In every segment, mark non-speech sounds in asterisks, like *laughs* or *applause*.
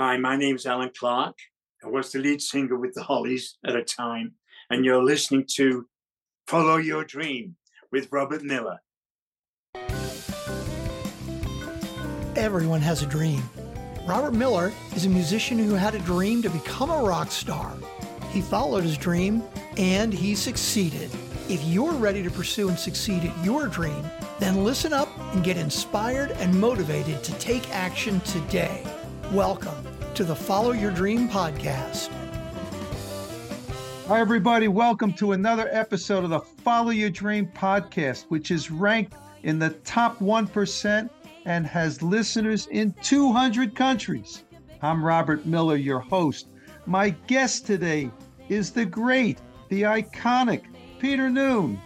Hi, my name is Allan Clarke. I was the lead singer with the Hollies at a time, and you're listening to Follow Your Dream with Robert Miller. Everyone has a dream. Robert Miller is a musician who had a dream to become a rock star. He followed his dream and he succeeded. If you're ready to pursue and succeed at your dream, then listen up and get inspired and motivated to take action today. Welcome to the Follow Your Dream podcast. Hi, everybody. Welcome to another episode of the Follow Your Dream podcast, which is ranked in the top 1% and has listeners in 200 countries. I'm Robert Miller, your host. My guest today is the great, the iconic Peter Noone,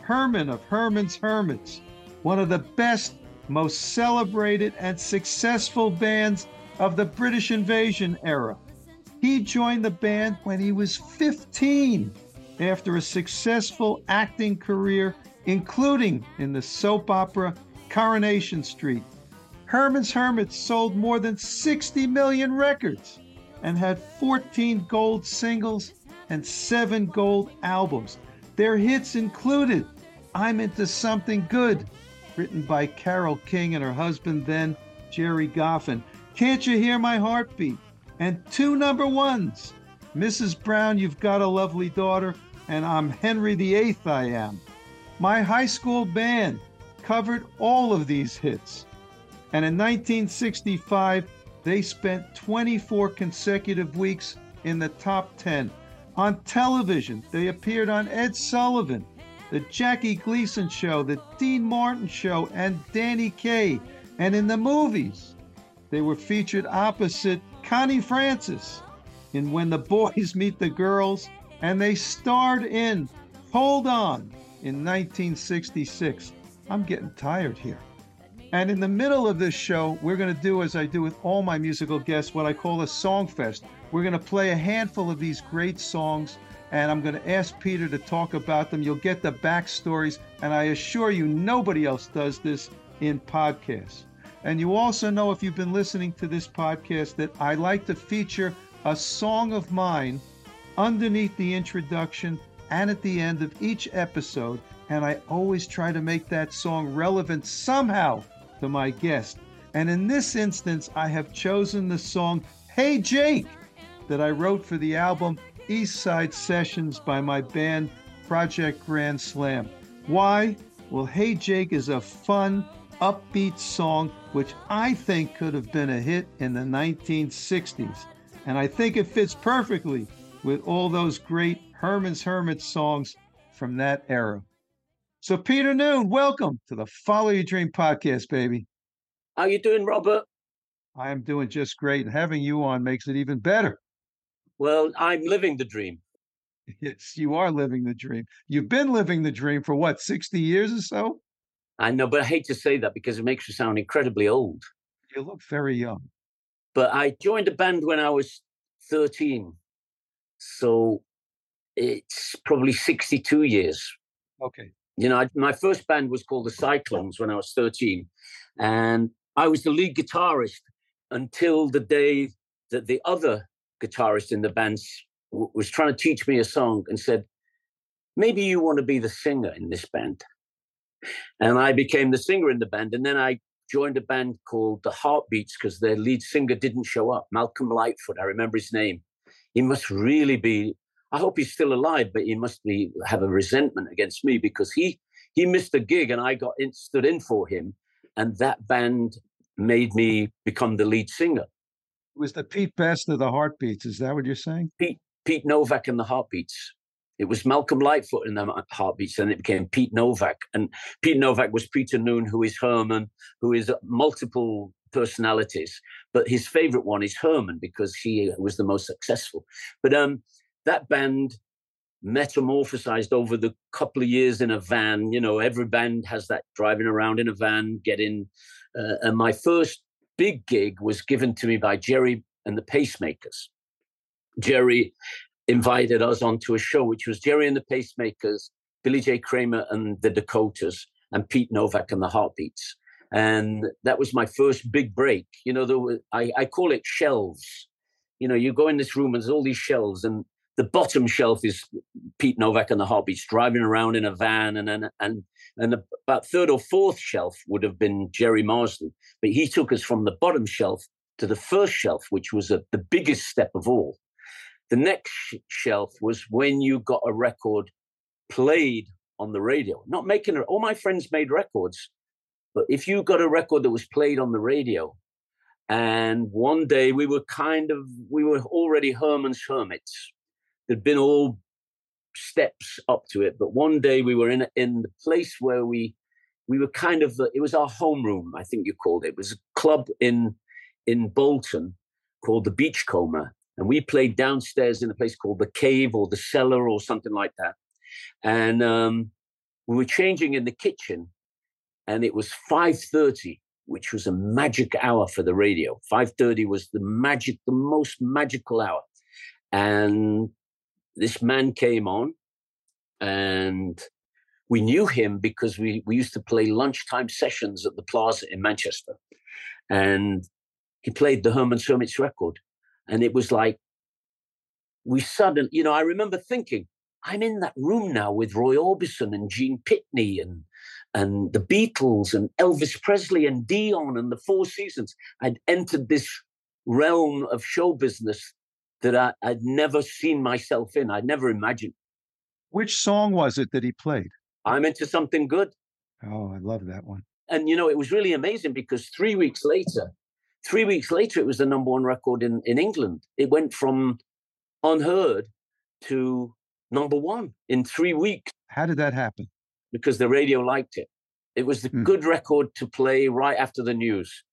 Herman of Herman's Hermits, one of the best, most celebrated, and successful bands of the British invasion era. He joined the band when he was 15 after a successful acting career, including in the soap opera Coronation Street. Herman's Hermits sold more than 60 million records and had 14 gold singles and seven gold albums. Their hits included I'm Into Something Good, written by Carole King and her husband then, Gerry Goffin. Can't You Hear My Heartbeat? And two number ones Mrs. Brown, You've Got a Lovely Daughter, and I'm Henry VIII, I Am. My high school band covered all of these hits. And in 1965, they spent 24 consecutive weeks in the top 10. On television, they appeared on Ed Sullivan, The Jackie Gleason Show, The Dean Martin Show, and Danny Kaye. And in the movies, they were featured opposite Connie Francis in When the Boys *laughs* Meet the Girls, and they starred in Hold On in 1966. I'm getting tired here. And in the middle of this show, we're going to do, as I do with all my musical guests, what I call a song fest. We're going to play a handful of these great songs, and I'm going to ask Peter to talk about them. You'll get the backstories, and I assure you, nobody else does this in podcasts. And you also know, if you've been listening to this podcast, that I like to feature a song of mine underneath the introduction and at the end of each episode. And I always try to make that song relevant somehow to my guest. And in this instance, I have chosen the song Hey Jake that I wrote for the album East Side Sessions by my band Project Grand Slam. Why? Well, Hey Jake is a fun, upbeat song which I think could have been a hit in the 1960s. And I think it fits perfectly with all those great Herman's Hermit songs from that era. So, Peter Noone, welcome to the Follow Your Dream podcast, baby. How you doing, Robert? I am doing just great, and having you on makes it even better. Well, I'm living the dream. *laughs* Yes, you are living the dream. You've been living the dream for what, 60 years or so? I know, but I hate to say that because it makes you sound incredibly old. You look very young. But I joined a band when I was 13. So it's probably 62 years. Okay. You know, I, my first band was called the Cyclones when I was 13. And I was the lead guitarist until the day that the other guitarist in the band w- was trying to teach me a song and said, maybe you want to be the singer in this band. And I became the singer in the band. And then I joined a band called the Heartbeats because their lead singer didn't show up, Malcolm Lightfoot. I remember his name. He must really be, I hope he's still alive, but he must be have a resentment against me because he he missed a gig and I got in, stood in for him. And that band made me become the lead singer. It was the Pete Best of the Heartbeats. Is that what you're saying? Pete Pete Novak and the Heartbeats. It was Malcolm Lightfoot in the Heartbeats, and it became Pete Novak. And Pete Novak was Peter Noone, who is Herman, who is multiple personalities. But his favorite one is Herman because he was the most successful. But um, that band metamorphosized over the couple of years in a van. You know, every band has that driving around in a van, getting. Uh, and my first big gig was given to me by Gerry and the Pacemakers. Gerry invited us onto a show, which was Gerry and the Pacemakers, Billy J. Kramer and the Dakotas, and Pete Novak and the Heartbeats. and that was my first big break. You know, there were, I, I call it shelves. You know, you go in this room and there's all these shelves, and the bottom shelf is Pete Novak and the Heartbeats driving around in a van, and and and and about third or fourth shelf would have been Gerry Marsden, but he took us from the bottom shelf to the first shelf, which was a, the biggest step of all. The next shelf was when you got a record played on the radio, not making it. All my friends made records, but if you got a record that was played on the radio, and one day we were kind of, we were already Herman's Hermits. There'd been all steps up to it, but one day we were in in the place where we we were kind of it was our homeroom, I think you called it. It was a club in in Bolton called the Beachcomber, and we played downstairs in a place called the Cave or the Cellar or something like that. And um, we were changing in the kitchen, and it was 5.30 which was a magic hour for the radio. 5.30 was the magic the most magical hour. And this man came on and we knew him because we, we used to play lunchtime sessions at the plaza in manchester. And he played the herman hermits record and it was like we suddenly you know i remember thinking i'm in that room now with roy orbison and gene pitney and and the Beatles and Elvis Presley and Dion and the Four Seasons. I'd entered this realm of show business that I, would never seen myself in. I'd never imagined. Which song was it that he played? I'm into something good. Oh, I love that one. And you know, it was really amazing because three weeks later, three weeks later, it was the number one record in, in England. It went from unheard to number one in three weeks. How did that happen? because the radio liked it. It was the mm. good record to play right after the news.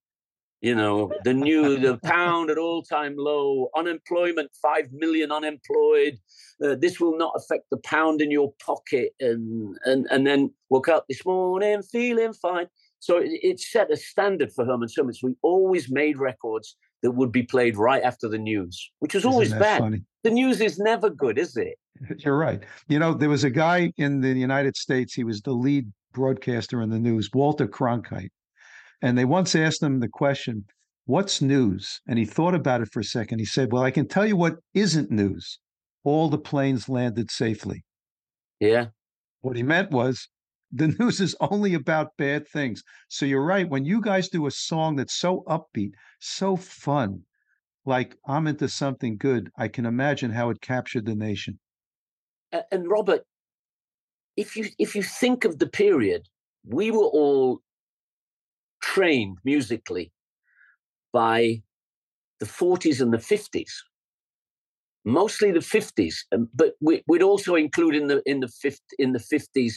You know, the *laughs* new, the pound at all time low, unemployment, 5 million unemployed. Uh, this will not affect the pound in your pocket. And, and, and then woke up this morning feeling fine. So it, it set a standard for Herman Hermits. We always made records that would be played right after the news, which was always bad. Funny? The news is never good, is it? *laughs* You're right. You know, there was a guy in the United States, he was the lead broadcaster in the news, Walter Cronkite. And they once asked him the question, What's news? And he thought about it for a second. He said, Well, I can tell you what isn't news. All the planes landed safely. Yeah. What he meant was the *laughs* news is only about bad things. So you're right. When you guys do a song that's so upbeat, so fun, like I'm into something good, I can imagine how it captured the nation and Robert, if you if you think of the period, we were all trained musically by the 40s and the 50s, mostly the 50s, um, but we, would also include in the in the 50, in the 50s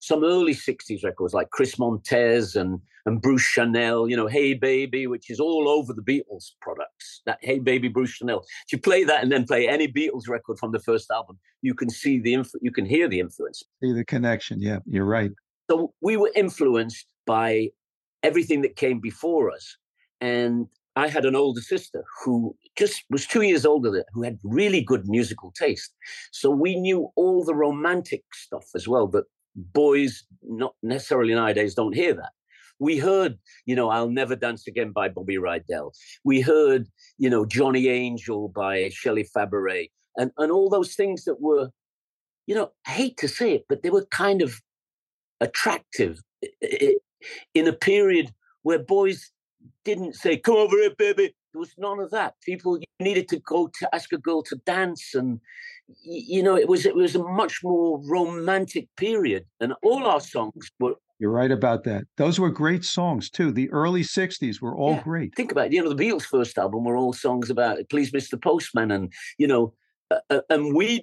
some early 60s records like Chris Montez and, and Bruce Channel, you know, Hey Baby, which is all over the Beatles products. That Hey Baby, Bruce Channel. If you play that and then play any Beatles record from the first album, you can see the, inf- you can hear the influence. See the connection. Yeah, you're right. So we were influenced by everything that came before us. And I had an older sister who just was two years older than who had really good musical taste. So we knew all the romantic stuff as well that boys, not necessarily nowadays, don't hear that. We heard, you know, I'll Never Dance Again by Bobby Rydell. We heard, you know, Johnny Angel by Shelley Fabares, and, and all those things that were, you know, I hate to say it, but they were kind of attractive in a period where boys didn't say, come over here, baby. There was none of that. People needed to go to ask a girl to dance, and you know, it was it was a much more romantic period, and all our songs were. You're right about that. Those were great songs too. The early '60s were all yeah, great. Think about it. You know, the Beatles' first album were all songs about "Please, Mr. Postman," and you know, uh, and we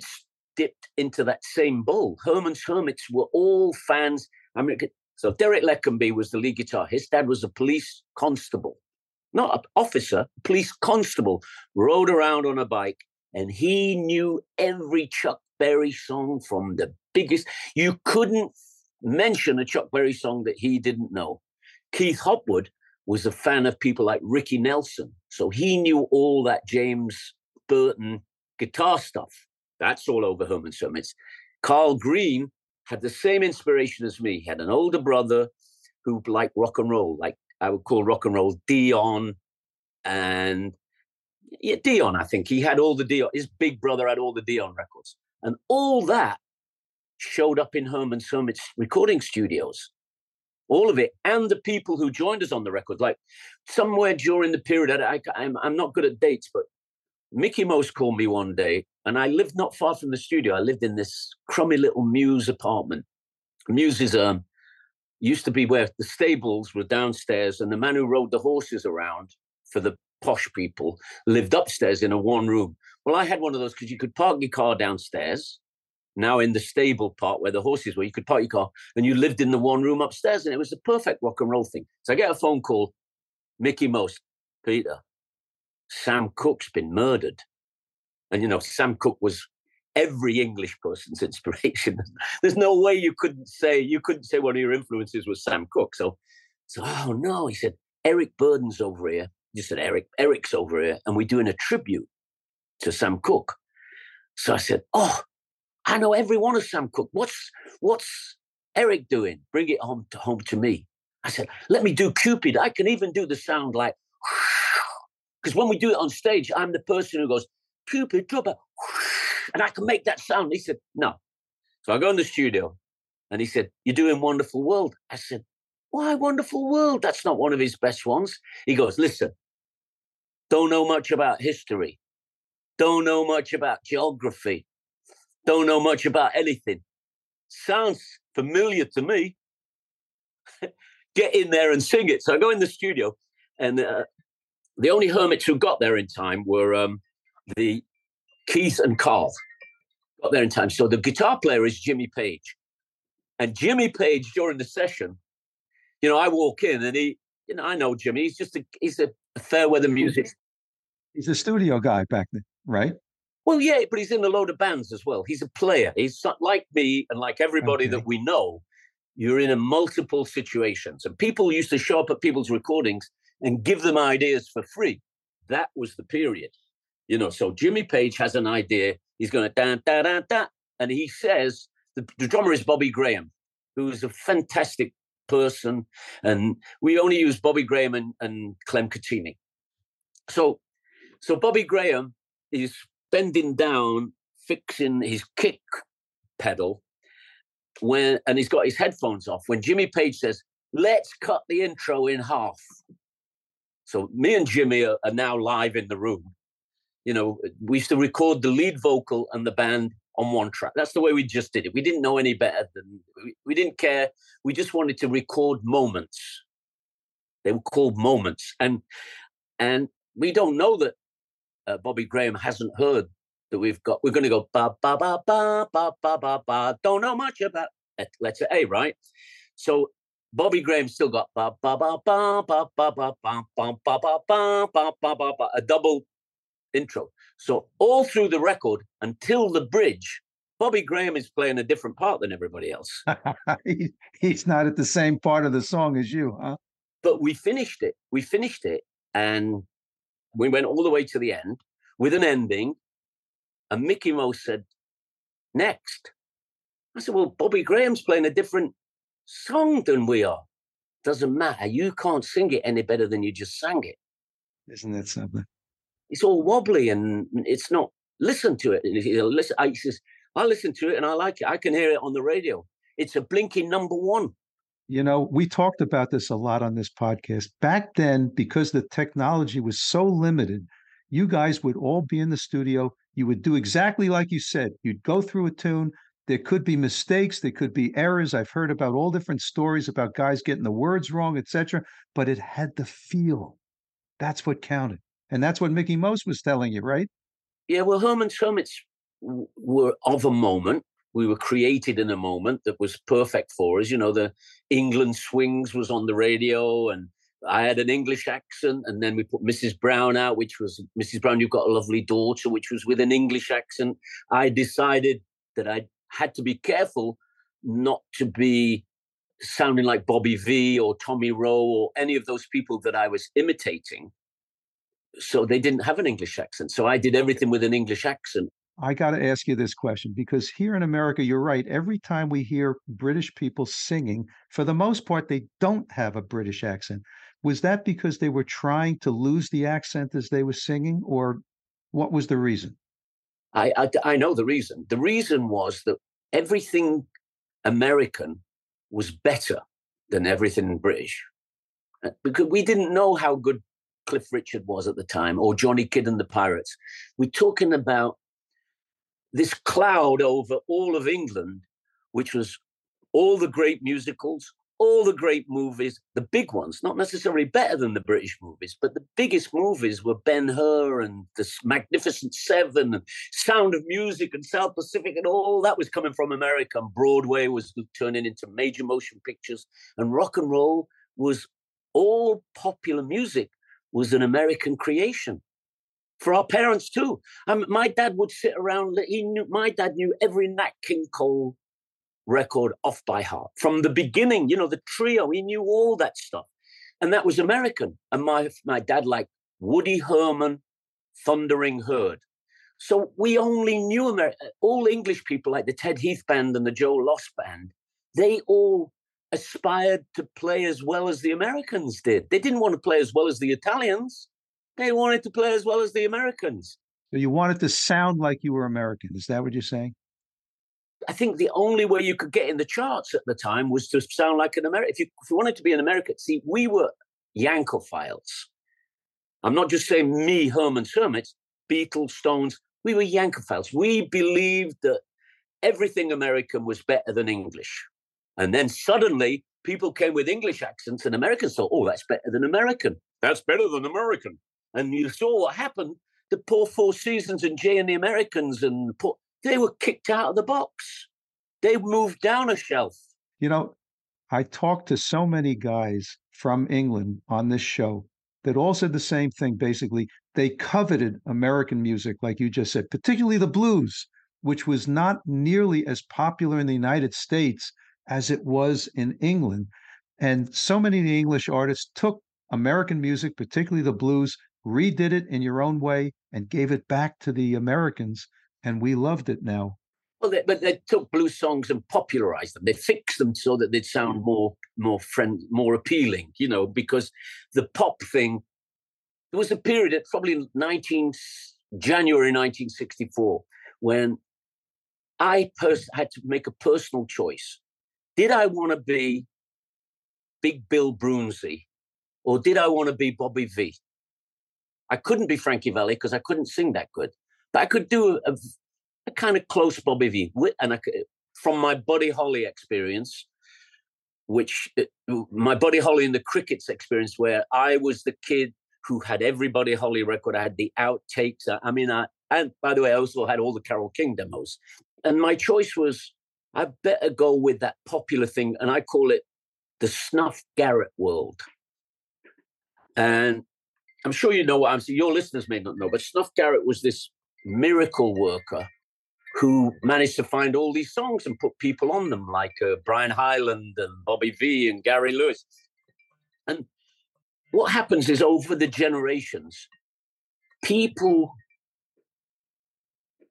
dipped into that same bowl. Herman's Hermits were all fans. I mean, so Derek Leckenby was the lead guitar. His dad was a police constable, not an officer, police constable, rode around on a bike, and he knew every Chuck Berry song from the biggest. You couldn't mention a Chuck Berry song that he didn't know. Keith Hopwood was a fan of people like Ricky Nelson, so he knew all that James Burton guitar stuff. That's all over Herman's Hermits. Karl Green had the same inspiration as me. He had an older brother who liked rock and roll, like I would call rock and roll Dion, and yeah, Dion. I think he had all the Dion. His big brother had all the Dion records, and all that showed up in Herman Hermit's recording studios. All of it, and the people who joined us on the record. Like somewhere during the period, I, I'm, I'm not good at dates, but Mickey Most called me one day, and I lived not far from the studio. I lived in this crummy little Mews apartment. Mews is um, used to be where the stables were downstairs, and the man who rode the horses around for the posh people lived upstairs in a one room. Well, I had one of those because you could park your car downstairs. Now in the stable part where the horses were, you could park your car, and you lived in the one room upstairs, and it was the perfect rock and roll thing. So I get a phone call, Mickey Most, Peter, Sam Cooke's been murdered. And, you know, Sam Cook was every English person's inspiration. *laughs* There's no way you couldn't say, you couldn't say one of your influences was Sam Cooke. So, so, oh no, he said, Eric Burdon's over here. You said, Eric, Eric's over here. And we're doing a tribute to Sam Cooke. So I said, oh, I know every one of Sam Cooke. What's, what's Eric doing? Bring it home to, home to me. I said, let me do Cupid. I can even do the sound like, *laughs* because when we do it on stage, I'm the person who goes, Cupid, drop it. *laughs* And I can make that sound. He said, no. So I go in the studio and he said, You're doing Wonderful World. I said, Why Wonderful World? That's not one of his best ones. He goes, Listen, don't know much about history, don't know much about geography, don't know much about anything. Sounds familiar to me. *laughs* Get in there and sing it. So I go in the studio and uh, the only hermits who got there in time were um, the Keith and Karl. Got there in time. So the guitar player is Jimmy Page. And Jimmy Page during the session, you know, I walk in and he, you know, I know Jimmy. He's just a he's a, fair weather music. He's a studio guy back then, right? Well, yeah, but he's in a load of bands as well. He's a player. He's like me and like everybody okay. that we know. You're in a multiple situations, and people used to show up at people's recordings and give them ideas for free. That was the period. You know, so Jimmy Page has an idea. He's going to da da da da, and he says the, the drummer is Bobby Graham, who is a fantastic person, and we only use Bobby Graham and, and Clem Cattini. So, so Bobby Graham is bending down, fixing his kick pedal when, and he's got his headphones off. When Jimmy Page says, "Let's cut the intro in half," So me and Jimmy are, are now live in the room. You know, we used to record the lead vocal and the band on one track. That's the way we just did it. We didn't know any better than we, we didn't care. We just wanted to record moments. They were called moments, and and we don't know that uh, Bobby Graham hasn't heard that we've got. We're going to go ba ba ba ba ba ba ba ba. Don't know much about letter A, right? So Bobby Graham still got ba ba ba ba ba ba ba ba ba ba ba ba ba a double intro. So all through the record until the bridge, Bobby Graham is playing a different part than everybody else. *laughs* He's not at the same part of the song as you, huh? But we finished it. We finished it, and we went all the way to the end with an ending. And Mickey Most said, "Next." I said, "Well, Bobby Graham's playing a different song than we are. Doesn't matter. You can't sing it any better than you just sang it. Isn't that something? It's all wobbly and it's not. Listen to it. Listen, I, says, I listen to it and I like it. I can hear it on the radio. It's a blinking number one. You know, we talked about this a lot on this podcast. Back then, because the technology was so limited, you guys would all be in the studio. You would do exactly like you said. You'd go through a tune, there could be mistakes, there could be errors. I've heard about all different stories about guys getting the words wrong, etc. But it had the feel. That's what counted, and that's what Mickey Most was telling you, right? Yeah. Well, Herman's Hermits were of a moment. We were created in a moment that was perfect for us. You know, the England Swings was on the radio, and I had an English accent, and then we put Mrs. Brown out, which was Mrs. Brown, you've got a lovely daughter, which was with an English accent. I decided that I had to be careful not to be sounding like Bobby Vee or Tommy Roe or any of those people that I was imitating. So they didn't have an English accent. So I did everything with an English accent. I got to ask you this question because here in America, you're right. Every time we hear British people singing, for the most part, they don't have a British accent. Was that because they were trying to lose the accent as they were singing, or what was the reason? I, I, I know the reason. The reason was that everything American was better than everything British uh, because we didn't know how good Cliff Richard was at the time or Johnny Kidd and the Pirates. We're talking about this cloud over all of England, which was all the great musicals, all the great movies, the big ones, not necessarily better than the British movies, but the biggest movies were Ben Hur and the Magnificent Seven and Sound of Music and South Pacific and all that was coming from America. And Broadway was turning into major motion pictures. And rock and roll was all popular music was an American creation for our parents too. Um, my dad would sit around. He knew my dad knew every Nat King Cole record off by heart from the beginning. You know, the trio. He knew all that stuff, and that was American. And my my dad liked Woody Herman, Thundering Herd. So we only knew America. All English people, like the Ted Heath band and the Joe Loss band, they all aspired to play as well as the Americans did. They didn't want to play as well as the Italians. They wanted to play as well as the Americans. So you wanted to sound like you were American. Is that what you're saying? I think the only way you could get in the charts at the time was to sound like an American. If you, if you wanted to be an American, see, we were Yankophiles. I'm not just saying me, Herman Hermits, Beatles, Stones. We were Yankophiles. We believed that everything American was better than English. And then suddenly people came with English accents and Americans thought, oh, that's better than American. That's better than American. And you saw what happened. The poor Four Seasons and Jay and the Americans and they were kicked out of the box. They moved down a shelf. You know, I talked to so many guys from England on this show that all said the same thing. Basically, they coveted American music, like you just said, particularly the blues, which was not nearly as popular in the United States as it was in England. And so many of the English artists took American music, particularly the blues, redid it in your own way, and gave it back to the Americans. And we loved it now. Well, they, but they took blues songs and popularized them. They fixed them so that they'd sound more, more friend, more appealing. You know, because the pop thing. There was a period at probably 19 January 1964 when I pers- had to make a personal choice did I want to be Big Bill Broonzy or did I want to be Bobby Vee? I couldn't be Frankie Valli because I couldn't sing that good, but I could do a, a kind of close Bobby Vee. And I from my Buddy Holly experience, which uh, my Buddy Holly and the Crickets experience, where I was the kid who had every Buddy Holly record. I had the outtakes. I mean, I, and by the way, I also had all the Carole King demos. And my choice was I better go with that popular thing, and I call it the Snuff Garrett world. And I'm sure you know what I'm saying. Your listeners may not know, but Snuff Garrett was this miracle worker who managed to find all these songs and put people on them, like uh, Brian Hyland and Bobby Vee and Gary Lewis. And what happens is over the generations, people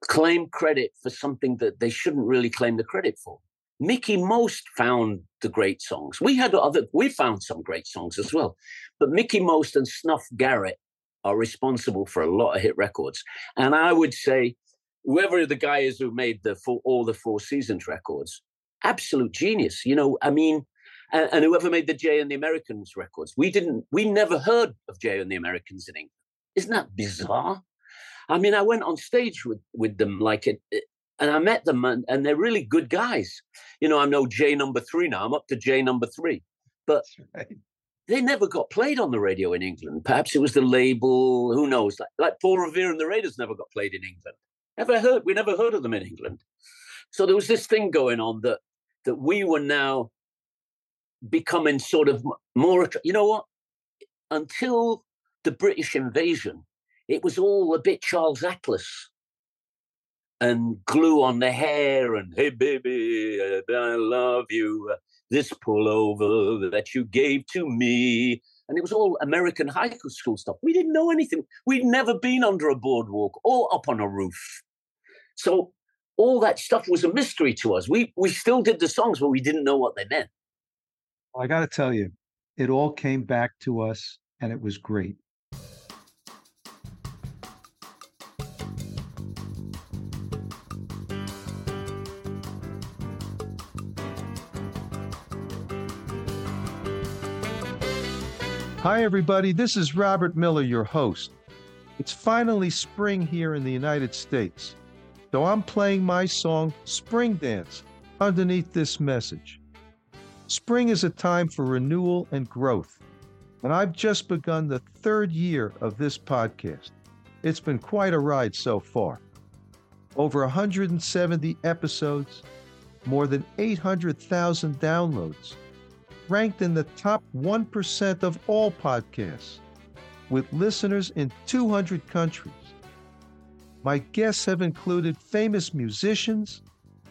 claim credit for something that they shouldn't really claim the credit for. Mickey Most found the great songs. We had other, we found some great songs as well. But Mickey Most and Snuff Garrett are responsible for a lot of hit records. And I would say, whoever the guy is who made the full, all the Four Seasons records, absolute genius. You know, I mean, and, and whoever made the Jay and the Americans records, we didn't, we never heard of Jay and the Americans in England. Isn't that bizarre? I mean, I went on stage with with them like it, and I met them, and, and they're really good guys. You know, I'm no J number three now. I'm up to J number three, but right. they never got played on the radio in England. Perhaps it was the label. Who knows? Like, like Paul Revere and the Raiders never got played in England. Never heard. We never heard of them in England. So there was this thing going on that that we were now becoming sort of more. You know what? Until the British invasion, it was all a bit Charles Atlas. And glue on the hair and hey baby i love you. This pullover that you gave to me. And it was all american high school stuff. We didn't know anything. We'd never been under a boardwalk or up on a roof. So all that stuff was a mystery to us. We we still did the songs but we didn't know what they meant. I got to tell you it all came back to us and it was great. Hi, everybody. This is Robert Miller, your host. It's finally spring here in the United States, so I'm playing my song Spring Dance underneath this message. Spring is a time for renewal and growth, and I've just begun the third year of this podcast. It's been quite a ride so far. Over 170 episodes, more than 800,000 downloads ranked in the top 1% of all podcasts, with listeners in 200 countries. My guests have included famous musicians,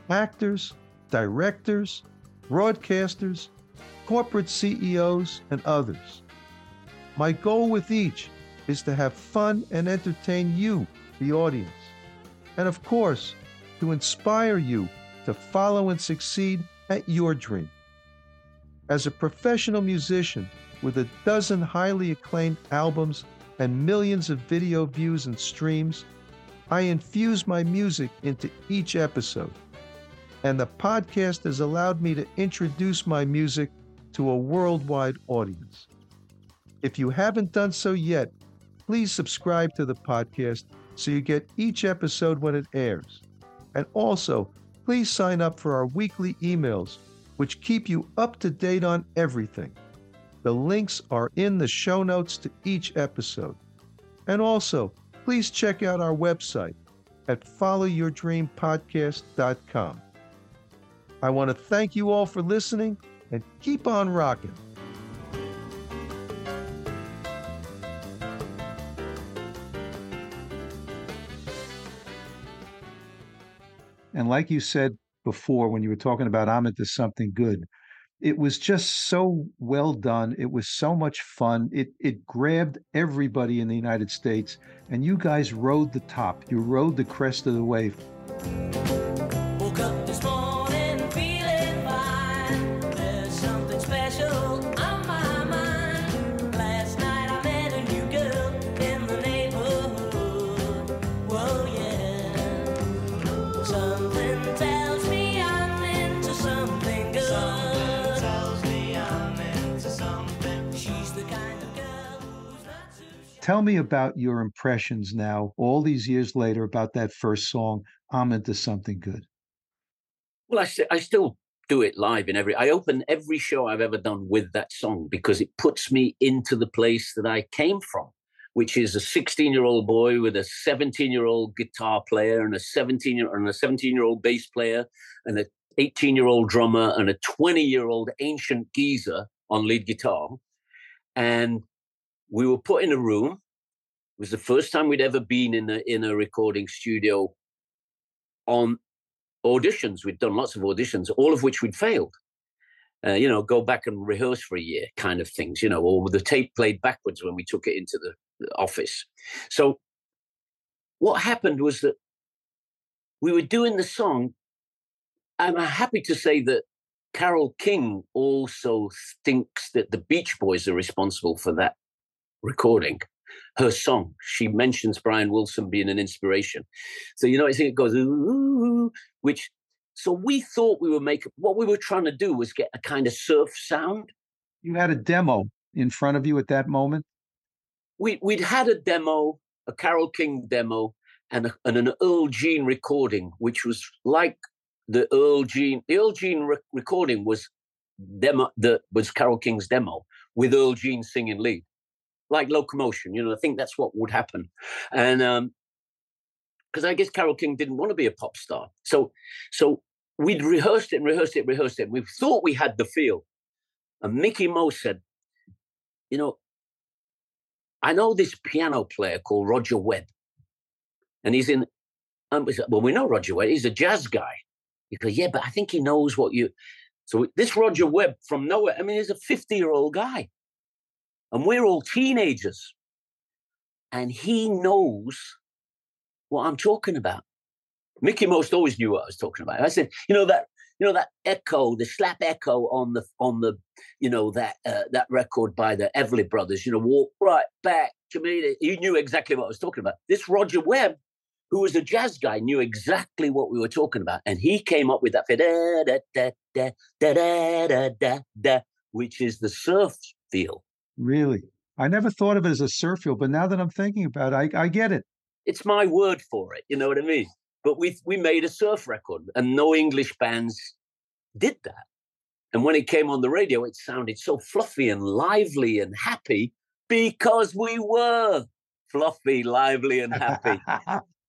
actors, directors, broadcasters, corporate CEOs, and others. My goal with each is to have fun and entertain you, the audience, and of course, to inspire you to follow and succeed at your dream. As a professional musician with a dozen highly acclaimed albums and millions of video views and streams, I infuse my music into each episode. And the podcast has allowed me to introduce my music to a worldwide audience. If you haven't done so yet, please subscribe to the podcast so you get each episode when it airs. And also, please sign up for our weekly emails which keep you up to date on everything. The links are in the show notes to each episode. And also, please check out our website at followyourdreampodcast.com. I want to thank you all for listening and keep on rocking. And like you said before when you were talking about I'm something good. It was just so well done. It was so much fun. It it grabbed everybody in the United States, and you guys rode the top. You rode the crest of the wave. Tell me about your impressions now, all these years later, about that first song, I'm Into Something Good. Well, I, st- I still do it live in every, I open every show I've ever done with that song because it puts me into the place that I came from, which is a 16 year old boy with a 17 year old guitar player and a 17 year and a 17 year old bass player and a 18 year old drummer and a 20 year old ancient geezer on lead guitar. And we were put in a room. It was the first time we'd ever been in a in a recording studio on auditions. We'd done lots of auditions, all of which we'd failed. Uh, you know, go back and rehearse for a year, kind of things. You know, or the tape played backwards when we took it into the, the office. So, what happened was that we were doing the song. I'm happy to say that Carole King also thinks that the Beach Boys are responsible for that recording her song. She mentions Brian Wilson being an inspiration. So, you know, I think it goes, ooh, which, so we thought we were making, what we were trying to do was get a kind of surf sound. You had a demo in front of you at that moment? We, we'd had a demo, a Carole King demo, and, a, and an Earl Jean recording, which was like the Earl Jean. The Earl Jean re- recording was demo, that was Carole King's demo with Earl Jean singing lead like locomotion. You know, I think that's what would happen. And um because I guess Carole King didn't want to be a pop star. So so we'd rehearsed it and rehearsed it, rehearsed it. And we thought we had the feel. And Mickey Mo said, you know, I know this piano player called Roger Webb. And he's in um, well, we know Roger Webb. He's a jazz guy. He goes, yeah, but I think he knows what you. So this Roger Webb from nowhere. I mean, he's a fifty-year-old guy, and we're all teenagers. And he knows what I'm talking about. Mickey Most always knew what I was talking about. I said, you know that you know that echo, the slap echo on the on the you know that uh, that record by the Everly Brothers. You know, walk right back to me. He knew exactly what I was talking about. This Roger Webb, who was a jazz guy, knew exactly what we were talking about, and he came up with that da da da da da da da da which is the surf feel. Really, I never thought of it as a surf feel, but now that I'm thinking about it, I, I get it. It's my word for it. You know what I mean? But we we made a surf record, and no English bands did that. And when it came on the radio, it sounded so fluffy and lively and happy because we were fluffy, lively, and happy.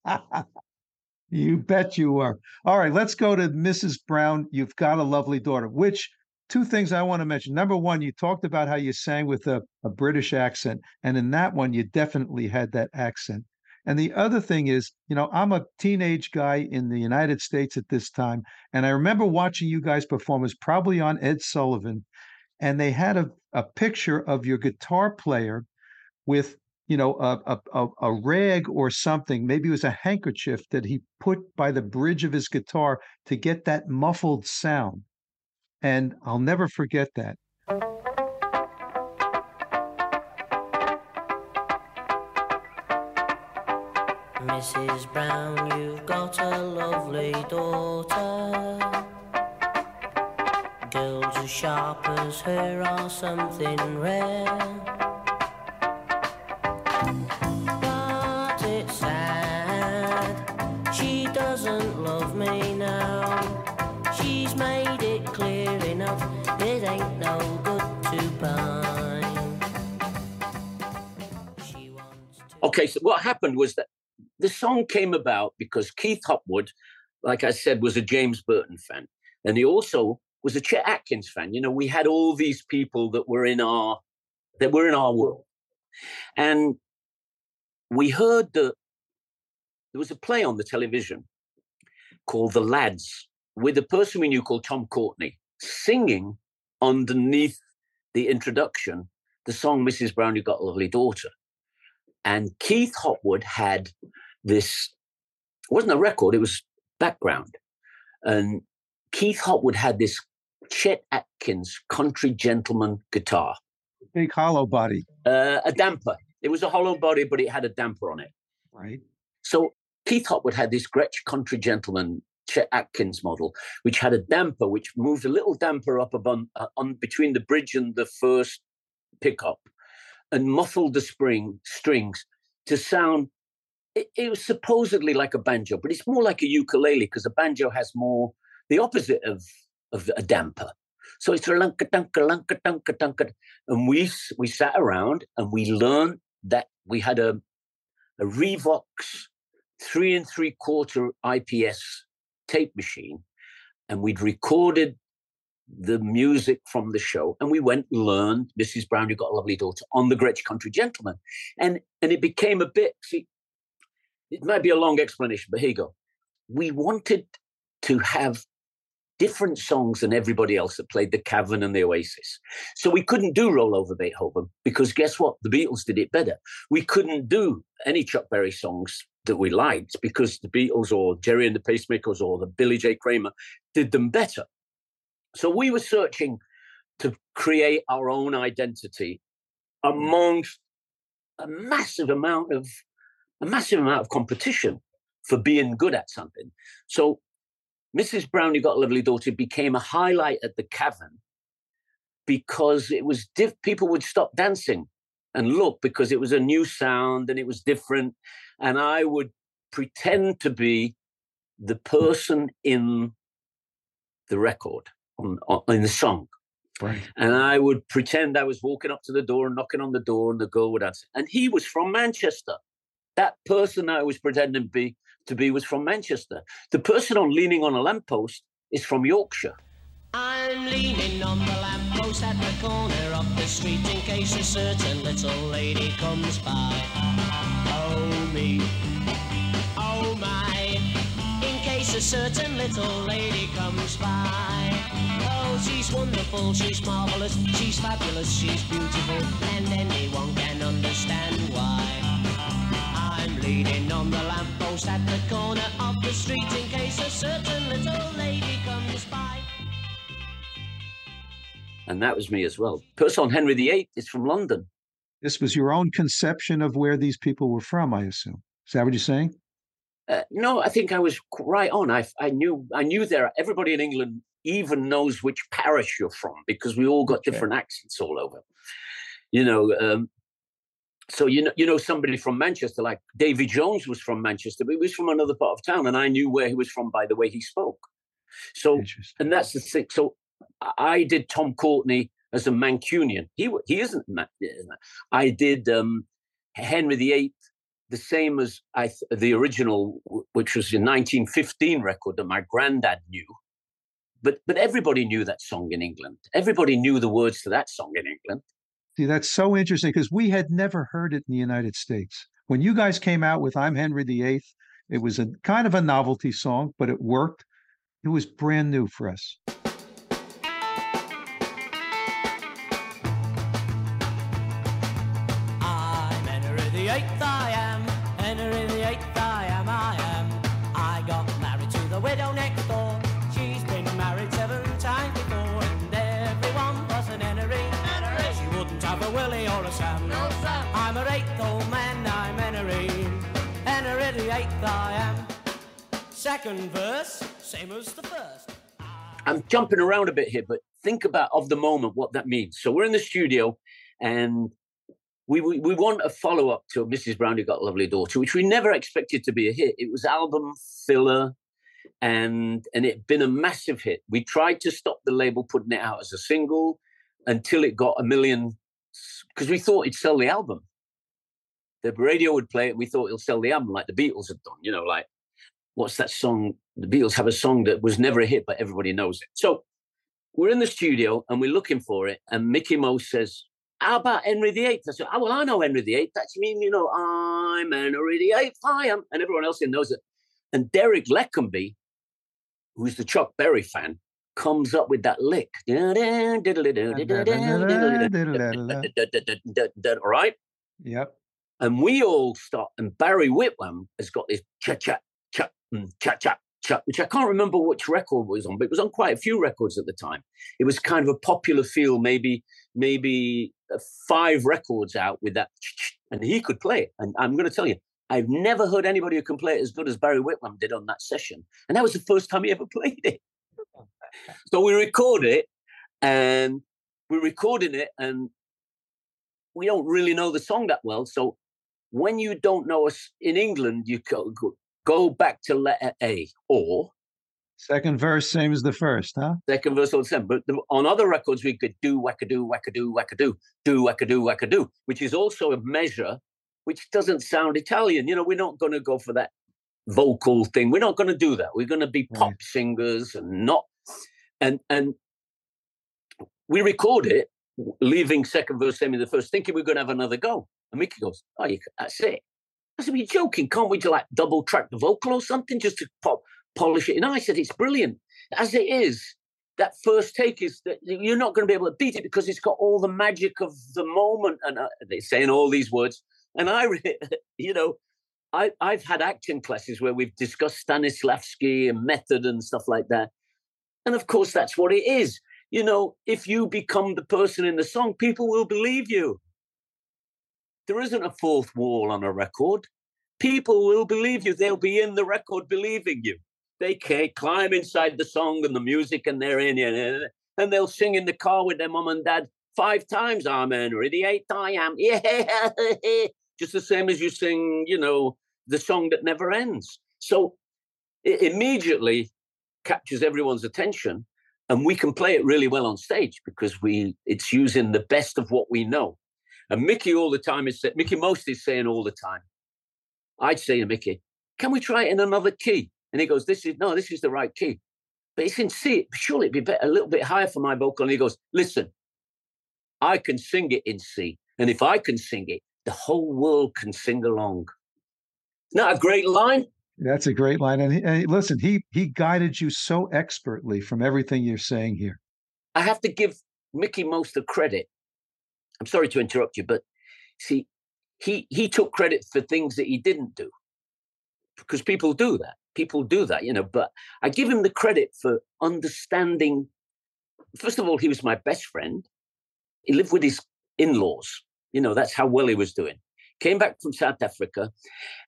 *laughs* you bet you were. All right, let's go to Mrs. Brown. You've got a lovely daughter, which two things I want to mention. Number one, you talked about how you sang with a, a British accent. And in that one, you definitely had that accent. And the other thing is, you know, I'm a teenage guy in the United States at this time. And I remember watching you guys perform, it probably on Ed Sullivan. And they had a, a picture of your guitar player with, you know, a, a, a rag or something. Maybe it was a handkerchief that he put by the bridge of his guitar to get that muffled sound. And I'll never forget that. Mrs. Brown, you've got a lovely daughter. Girls as sharp as her are something rare. Okay, so what happened was that the song came about because Keith Hopwood, like I said, was a James Burton fan. And he also was a Chet Atkins fan. You know, we had all these people that were in our that were in our world. And we heard that there was a play on the television called The Lads with a person we knew called Tom Courtenay singing underneath the introduction the song Mrs. Brown, You Got a Lovely Daughter. And Keith Hopwood had this, it wasn't a record, it was background. And Keith Hopwood had this Chet Atkins country gentleman guitar. Big hollow body. Uh, a damper. It was a hollow body, but it had a damper on it. Right. So Keith Hopwood had this Gretsch country gentleman Chet Atkins model, which had a damper, which moved a little damper up above, uh, on between the bridge and the first pickup and muffled the spring strings to sound it, it, was supposedly like a banjo but it's more like a ukulele because a banjo has more the opposite of of a damper. So it's a lunka dunka lunka dunka dunka and we we sat around and we learned that we had a a revox three and three quarter ips tape machine and we'd recorded the music from the show. And we went and learned mrs brown you got a lovely daughter on the gretsch country gentleman. And and it became a bit see it might be a long explanation but here you go. We wanted to have different songs than everybody else that played the cavern and the oasis. So we couldn't do roll over beethoven because guess what? The beatles did it better. We couldn't do any chuck berry songs that we liked because the beatles or Gerry and the pacemakers or the billy j. Kramer did them better so we were searching to create our own identity mm. amongst a massive amount of a massive amount of competition for being good at something. So Mrs. Brown, you got a lovely daughter became a highlight at the cavern because it was diff- people would stop dancing and look because it was a new sound and it was different. And I would pretend to be the person in the record on, on, in the song. Right. And I would pretend I was walking up to the door and knocking on the door, and the girl would answer. And he was from Manchester. That person I was pretending to be to be was from Manchester. The person on leaning on a lamppost is from Yorkshire. I'm leaning on the lamppost at the corner of the street in case a certain little lady comes by. Oh me, a certain little lady comes by. Oh, she's wonderful, she's marvelous, she's fabulous, she's beautiful, and anyone can understand why. I'm leaning on the lamppost at the corner of the street in case a certain little lady comes by. And that was me as well. Person Henry VIII is from London. This was your own conception of where these people were from, I assume. Is that what you're saying? Uh, no, I think I was right on. I, I knew I knew there. Everybody in England even knows which parish you're from because we all got Okay. different accents all over. You know, um, so you know, you know somebody from Manchester, like Davy Jones was from Manchester, but he was from another part of town, and I knew where he was from by the way he spoke. So, and that's the thing. So, I- did Tom Courtenay as a Mancunian. He he isn't. I did um, Henry VIII the same as I th- the original, which was a 1915 record that my granddad knew. But but everybody knew that song in England. Everybody knew the words to that song in England. See, that's so interesting because we had never heard it in the United States. When you guys came out with I'm Henry VIII, it was a kind of a novelty song, but it worked. It was brand new for us. Second verse, same as the first. I'm jumping around a bit here, but think about of the moment what that means. So we're in the studio, and we we, we want a follow up to Mrs. Brown, who got a lovely daughter, which we never expected to be a hit. It was album filler, and and it'd been a massive hit. We tried to stop the label putting it out as a single until it got a million, because we thought it'd sell the album. The radio would play it. We thought it'll sell the album like the Beatles had done. You know, like what's that song? The Beatles have a song that was never a hit, but everybody knows it. So we're in the studio and we're looking for it. And Mickey Most says, How about Henry VIII? I said, Oh, well, I know Henry VIII. That's mean, you know, I'm Henry VIII. I am. And everyone else here knows it. And Derek Leckenby, who's the Chuck Berry fan, comes up with that lick. *laughs* All right. Yep. And we all start, and Barry Whitlam has got this chat, chat, mm, chat, chat, chat, which I can't remember which record was on, but it was on quite a few records at the time. It was kind of a popular feel, maybe, maybe uh, five records out with that, and he could play it. And I'm going to tell you, I've never heard anybody who can play it as good as Barry Whitlam did on that session. And that was the first time he ever *laughs* played it. *laughs* so we record it, and we're recording it, and we don't really know the song that well. So when you don't know us in England, you go, go, back to letter A or Second verse, same as the first, huh? second verse all the same. But the, on other records, we could do wackadoo, wackadoo, wackadoo, do wackadoo, wackadoo, which is also a measure which doesn't sound Italian. You know, we're not going to go for that vocal thing. We're not going to do that. We're going to be pop Right. singers and not and and we record it, leaving second verse, same in the first, thinking we're going to have another go. And Mickey goes, "Oh, you, that's it." I said, "You're joking? Can't we just like double track the vocal or something just to pop polish it?" And I said, "It's brilliant as it is." That first take is that you're not going to be able to beat it because it's got all the magic of the moment. And uh, they're saying all these words, and I, *laughs* you know, I, I've had acting classes where we've discussed Stanislavski and method and stuff like that. And of course, that's what it is. You know, if you become the person in the song, people will believe you. There isn't a fourth wall on a record. People will believe you. They'll be in the record believing you. They can climb inside the song and the music and they're in it. And they'll sing in the car with their mom and dad five times. I'm Henry the Eighth. I am. *laughs* Yeah. Just the same as you sing, you know, the song that never ends. So it immediately captures everyone's attention and we can play it really well on stage because we it's using the best of what we know. And Mickey all the time is Mickey most is saying all the time. I'd say to Mickey, "Can we try it in another key?" And he goes, "This is no, this is the right key, but it's in C. Surely it'd be better, a little bit higher for my vocal." And he goes, "Listen, I can sing it in C, and if I can sing it, the whole world can sing along." Isn't a great line? That's a great line. And, he, and listen, he he guided you so expertly from everything you're saying here. I have to give Mickey most the credit. I'm sorry to interrupt you, but see, he he took credit for things that he didn't do. because people do that. People do that, you know. But I give him the credit for understanding. First of all, he was my best friend. He lived with his in-laws. You know, that's how well he was doing. Came back from South Africa,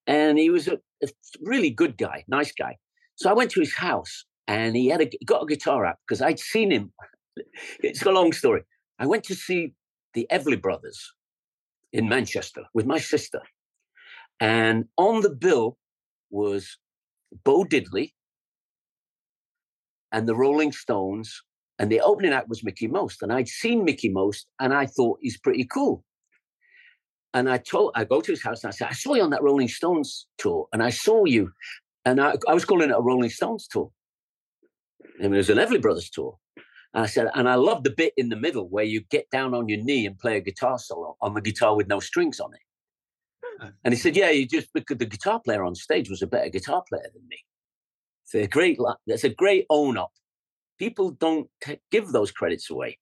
and he was a, a really good guy, nice guy. So I went to his house, and he had a, got a guitar out because I'd seen him. *laughs* It's a long story. I went to see the Everly Brothers in Manchester with my sister, and on the bill was Bo Diddley and the Rolling Stones, and the opening act was Mickey Most. And I'd seen Mickey Most, and I thought he's pretty cool. And I told, I go to his house and I said, I saw you on that Rolling Stones tour, and I saw you, and I, I was calling it a Rolling Stones tour. And it was an Everly Brothers tour. And I said, and I love the bit in the middle where you get down on your knee and play a guitar solo on the guitar with no strings on it. And he said, "Yeah, you just because the guitar player on stage was a better guitar player than me." It's a great, that's a great own up. People don't t- give those credits away.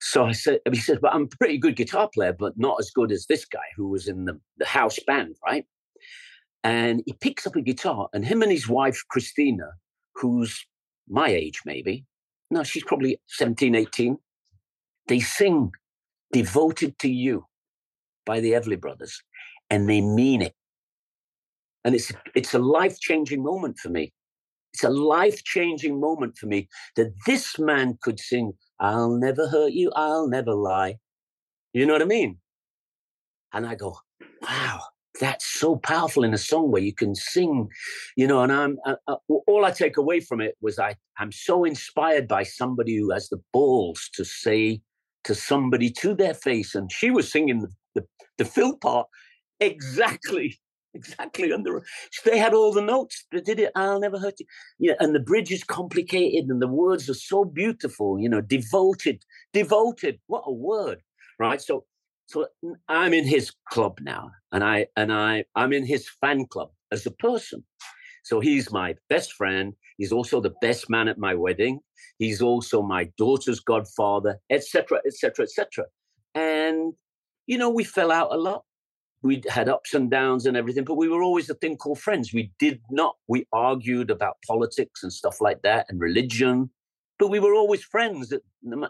So I said, he says, "But I'm a pretty good guitar player, but not as good as this guy who was in the, the house band, right?" And he picks up a guitar, and him and his wife Christina, who's my age maybe, no, she's probably 17, 18. They sing "Devoted to You" by the Everly Brothers and they mean it. And it's it's a life-changing moment for me. It's a life-changing moment for me that this man could sing, I'll never hurt you, I'll never lie. You know what I mean? And I go, wow, that's so powerful in a song where you can sing, you know. And I'm uh, uh, all I take away from it was I I'm so inspired by somebody who has the balls to say to somebody to their face, and she was singing the the, the fill part exactly *laughs* exactly under they had all the notes they did it i'll never hurt you yeah and the bridge is complicated and the words are so beautiful you know devoted devoted what a word right so so i'm in his club now and i and i i'm in his fan club as a person so he's my best friend he's also the best man at my wedding he's also my daughter's godfather etc etc etc and you know we fell out a lot we had ups and downs and everything, but we were always a thing called friends. We did not, we argued about politics and stuff like that and religion, but we were always friends.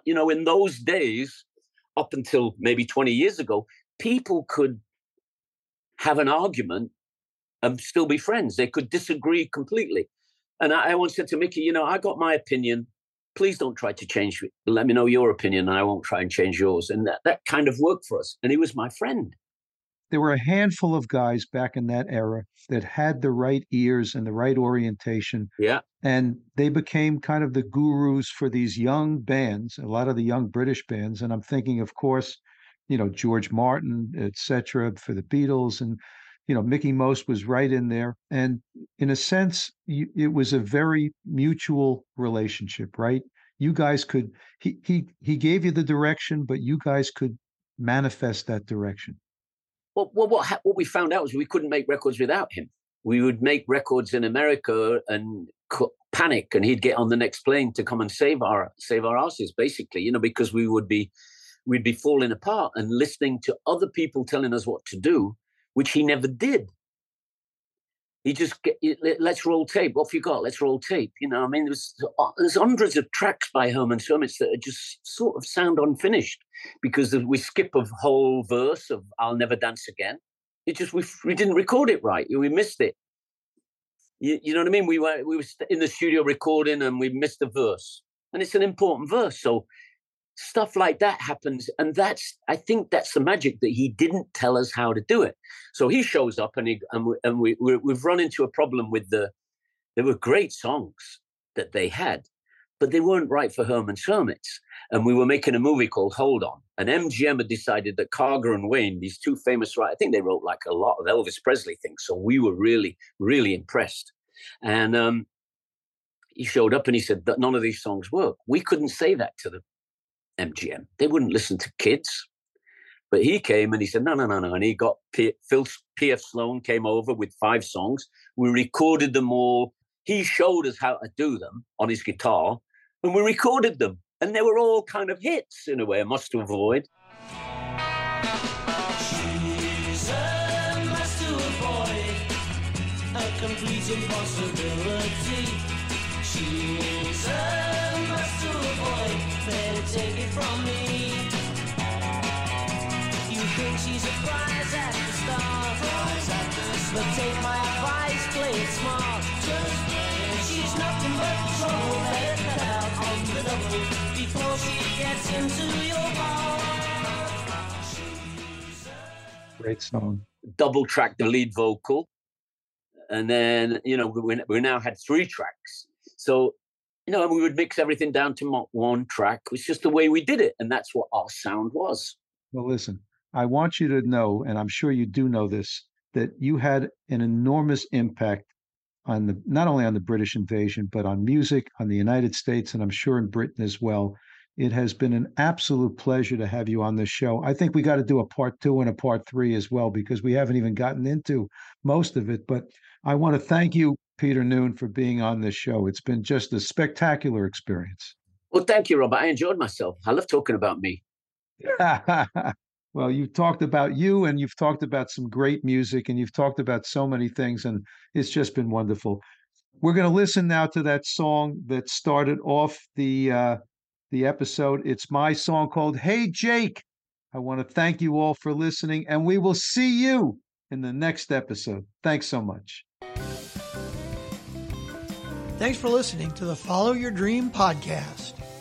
You know, in those days, up until maybe 20 years ago, people could have an argument and still be friends. They could disagree completely. And I, I once said to Mickey, you know, I got my opinion. Please don't try to change it. Let me know your opinion and I won't try and change yours. And that, that kind of worked for us. And he was my friend there were a handful of guys back in that era that had the right ears and the right orientation. Yeah. And they became kind of the gurus for these young bands, a lot of the young British bands. And I'm thinking, of course, you know, George Martin, etc., for the Beatles. And, you know, Mickey Most was right in there. And in a sense, you, it was a very mutual relationship, right? You guys could, he, he, he gave you the direction, but you guys could manifest that direction. Well, what, what we found out was we couldn't make records without him. We would make records in America and panic, and he'd get on the next plane to come and save our save our asses, basically, you know, because we would be we'd be falling apart and listening to other people telling us what to do, which he never did. He just get, let's roll tape. Off you got. Let's roll tape. You know, I mean, there's uh, there's hundreds of tracks by Herman's Hermits that are just sort of sound unfinished because we skip a whole verse of "I'll never dance again." It just we we didn't record it right. We missed it. You, you know what I mean? We were we were in the studio recording and we missed a verse, and it's an important verse. So stuff like that happens and that's i think that's the magic that he didn't tell us how to do it. So he shows up and he and, we, and we, we have run into a problem with the there were great songs that they had but they weren't right for herman's hermits and we were making a movie called hold on and mgm had decided that karger and wayne these two famous writers i think they wrote like a lot of elvis presley things so we were really really impressed. And um he showed up and he said that none of these songs work. We couldn't say that to the MGM. They wouldn't listen to kids. But he came and he said, no, no, no, no. And he got P- Phil P.F. Sloan came over with five songs. We recorded them all. He showed us how to do them on his guitar, and we recorded them. And they were all kind of hits in a way, A must avoid. sweet impossibility. Think she's a at the start, prize at the start. but take my advice, play it smart. Just play it She's nothing but trouble, better cut out on the double before she gets into your heart. Great song. double track the lead vocal. And then you know we, we now had three tracks. So you know we would mix everything down to one track. It was just the way we did it. And that's what our sound was. Well, listen, I want you to know, and I'm sure you do know this, that you had an enormous impact on the not only on the British invasion, but on music, on the United States, and I'm sure in Britain as well. It has been an absolute pleasure to have you on this show. I think we got to do a part two and a part three as well because we haven't even gotten into most of it. But I want to thank you, Peter Noone, for being on this show. It's been just a spectacular experience. well thank you robert i enjoyed myself i love talking about me *laughs* well, you've talked about you and you've talked about some great music and you've talked about so many things, and it's just been wonderful. We're going to listen now to that song that started off the uh, the episode. It's my song called "Hey Jake." I want to thank you all for listening, and we will see you in the next episode. Thanks so much. Thanks for listening to the Follow Your Dream podcast.